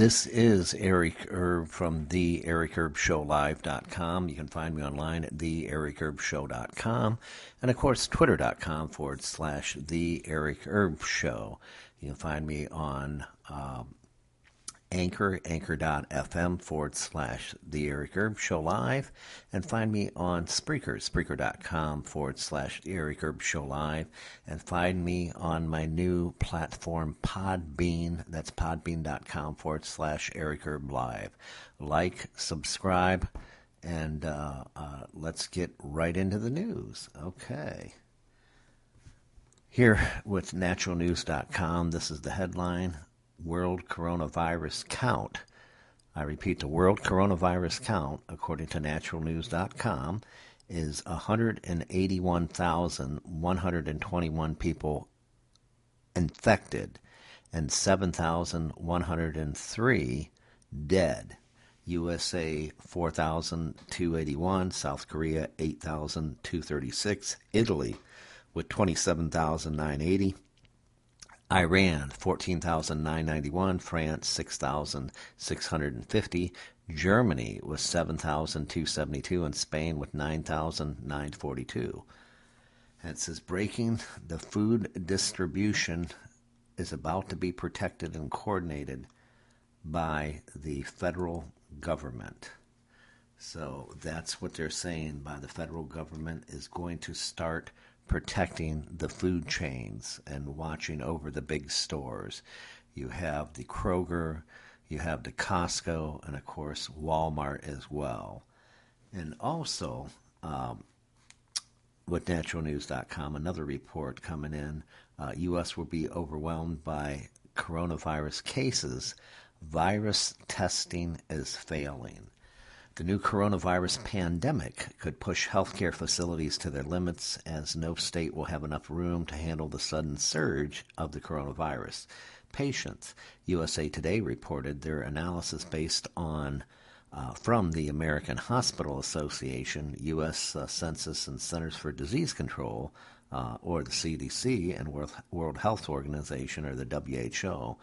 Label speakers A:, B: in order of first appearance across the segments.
A: This is Eric Erb from the Eric Erb Show Live.com. You can find me online at the Eric Erb Show.com and of course Twitter.com forward slash the Eric Erb Show. You can find me on um, Anchor, anchor.fm forward slash The Eric Erb Show Live, and find me on Spreaker, spreaker.com forward slash The Eric Erb Show Live, and find me on my new platform, Podbean. That's podbean.com forward slash Eric Erb Live. Like, subscribe, and uh, uh, let's get right into the news. Okay. Here with naturalnews.com, this is the headline world coronavirus count. I repeat, the world coronavirus count, according to naturalnews.com, is 181,121 people infected and 7,103 dead. USA 4,281, South Korea 8,236, Italy with 27,980. Iran, 14,991, France, 6,650, Germany was 7,272, and Spain with 9,942. And it says breaking the food distribution is about to be protected and coordinated by the federal government. So that's what they're saying by the federal government is going to start protecting the food chains and watching over the big stores. You have the Kroger, you have the Costco, and of course Walmart as well. And also, um, with naturalnews.com, another report coming in uh, U.S. will be overwhelmed by coronavirus cases. Virus testing is failing. The new coronavirus pandemic could push healthcare facilities to their limits as no state will have enough room to handle the sudden surge of the coronavirus patients. USA Today reported their analysis based on uh, from the American Hospital Association, U.S. Uh, Census and Centers for Disease Control, uh, or the CDC, and World, World Health Organization, or the WHO,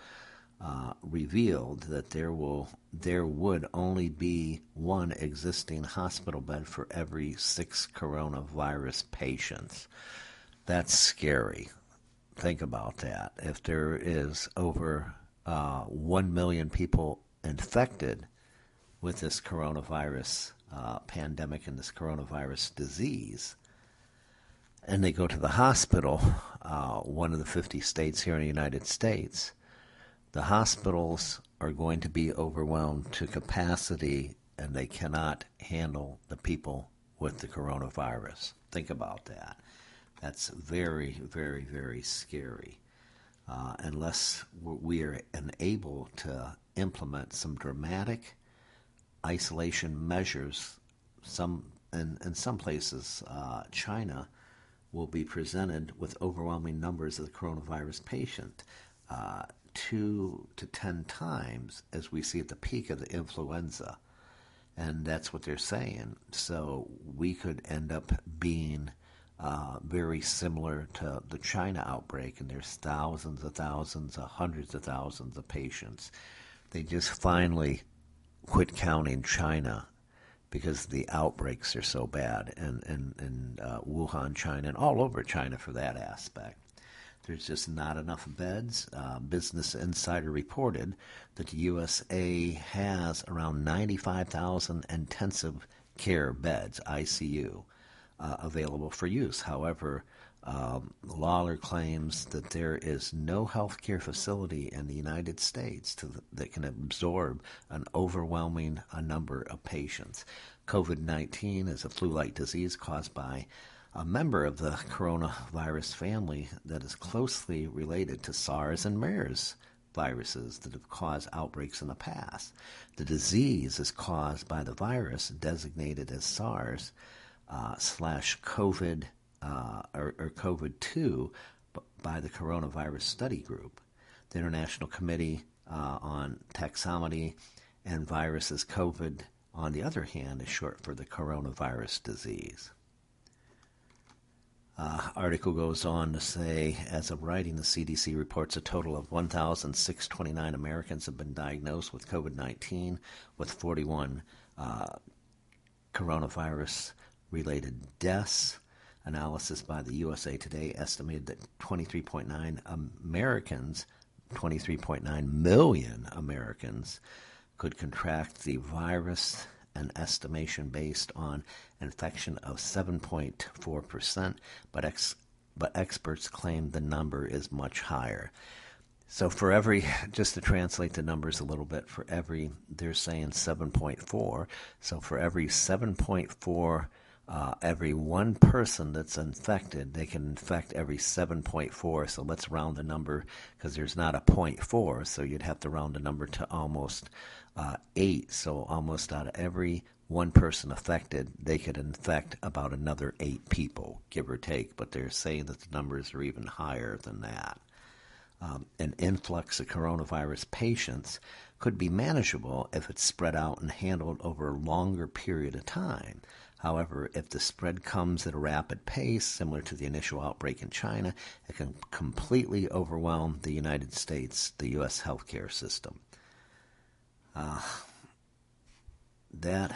A: uh, revealed that there will there would only be one existing hospital bed for every six coronavirus patients. That's scary. Think about that. If there is over uh, one million people infected with this coronavirus uh, pandemic and this coronavirus disease, and they go to the hospital, uh, one of the 50 states here in the United States, the hospitals are going to be overwhelmed to capacity and they cannot handle the people with the coronavirus. Think about that. That's very, very, very scary. Uh, unless we are unable to implement some dramatic isolation measures, some in, in some places, uh, China will be presented with overwhelming numbers of the coronavirus patient. Uh, two to ten times as we see at the peak of the influenza. And that's what they're saying. So we could end up being uh, very similar to the China outbreak, and there's thousands of thousands, of hundreds of thousands of patients. They just finally quit counting China because the outbreaks are so bad in, in, in uh, Wuhan, China, and all over China for that aspect. There's just not enough beds. Uh, Business Insider reported that the USA has around 95,000 intensive care beds, ICU, uh, available for use. However, um, Lawler claims that there is no healthcare facility in the United States to, that can absorb an overwhelming uh, number of patients. COVID 19 is a flu like disease caused by a member of the coronavirus family that is closely related to SARS and MERS viruses that have caused outbreaks in the past. The disease is caused by the virus designated as SARS uh, slash COVID uh, or, or COVID 2 by the Coronavirus Study Group. The International Committee uh, on Taxonomy and Viruses COVID, on the other hand, is short for the coronavirus disease. Uh, article goes on to say, as of writing, the CDC reports a total of 1,629 Americans have been diagnosed with COVID 19, with 41 uh, coronavirus related deaths. Analysis by the USA Today estimated that 23.9 Americans, 23.9 million Americans, could contract the virus, an estimation based on infection of 7.4%, but, ex- but experts claim the number is much higher. So for every, just to translate the numbers a little bit, for every, they're saying 7.4. So for every 7.4, uh, every one person that's infected, they can infect every 7.4. So let's round the number because there's not a 0.4. So you'd have to round the number to almost uh, 8. So almost out of every one person affected, they could infect about another eight people, give or take. But they're saying that the numbers are even higher than that um, an influx of coronavirus patients could be manageable if it's spread out and handled over a longer period of time. However, if the spread comes at a rapid pace, similar to the initial outbreak in China, it can completely overwhelm the United States, the U.S. healthcare system. Uh, that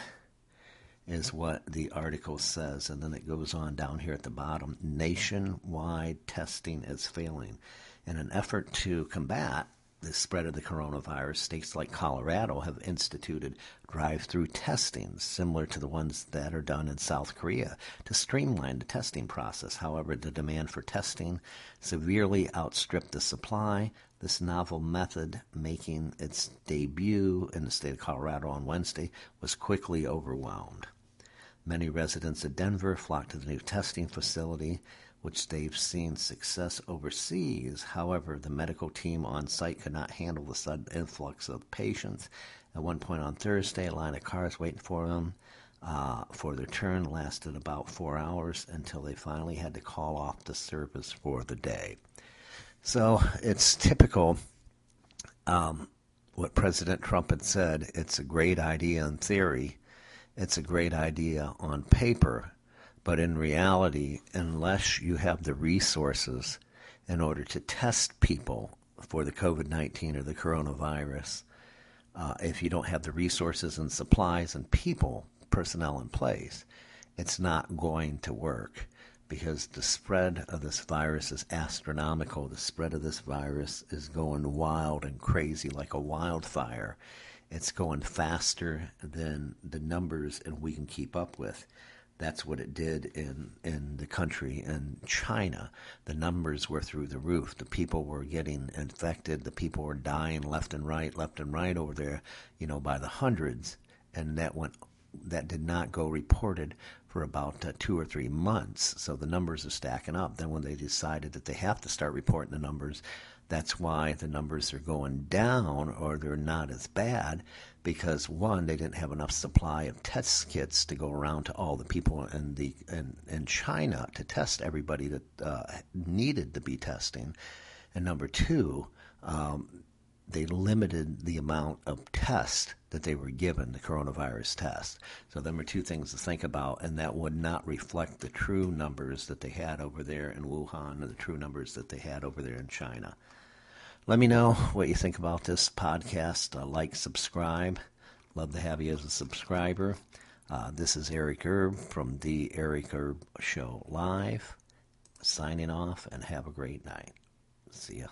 A: is what the article says. And then it goes on down here at the bottom nationwide testing is failing. In an effort to combat the spread of the coronavirus, states like Colorado have instituted drive through testing, similar to the ones that are done in South Korea, to streamline the testing process. However, the demand for testing severely outstripped the supply. This novel method, making its debut in the state of Colorado on Wednesday, was quickly overwhelmed. Many residents of Denver flocked to the new testing facility which they've seen success overseas. However, the medical team on site could not handle the sudden influx of patients. At one point on Thursday, a line of cars waiting for them uh, for their turn lasted about four hours until they finally had to call off the service for the day. So it's typical um, what President Trump had said. It's a great idea in theory, it's a great idea on paper but in reality, unless you have the resources in order to test people for the COVID 19 or the coronavirus, uh, if you don't have the resources and supplies and people, personnel in place, it's not going to work because the spread of this virus is astronomical. The spread of this virus is going wild and crazy like a wildfire. It's going faster than the numbers and we can keep up with. That's what it did in, in the country. In China, the numbers were through the roof. The people were getting infected. The people were dying left and right, left and right over there, you know, by the hundreds. And that went that did not go reported for about uh, two or three months. So the numbers are stacking up. Then when they decided that they have to start reporting the numbers, that's why the numbers are going down or they're not as bad because one, they didn't have enough supply of test kits to go around to all the people in the in, in China to test everybody that uh, needed to be testing, and number two, um, they limited the amount of tests that they were given, the coronavirus test. So there were two things to think about, and that would not reflect the true numbers that they had over there in Wuhan or the true numbers that they had over there in China. Let me know what you think about this podcast. Uh, like, subscribe. Love to have you as a subscriber. Uh, this is Eric Erb from The Eric Erb Show Live. Signing off and have a great night. See ya.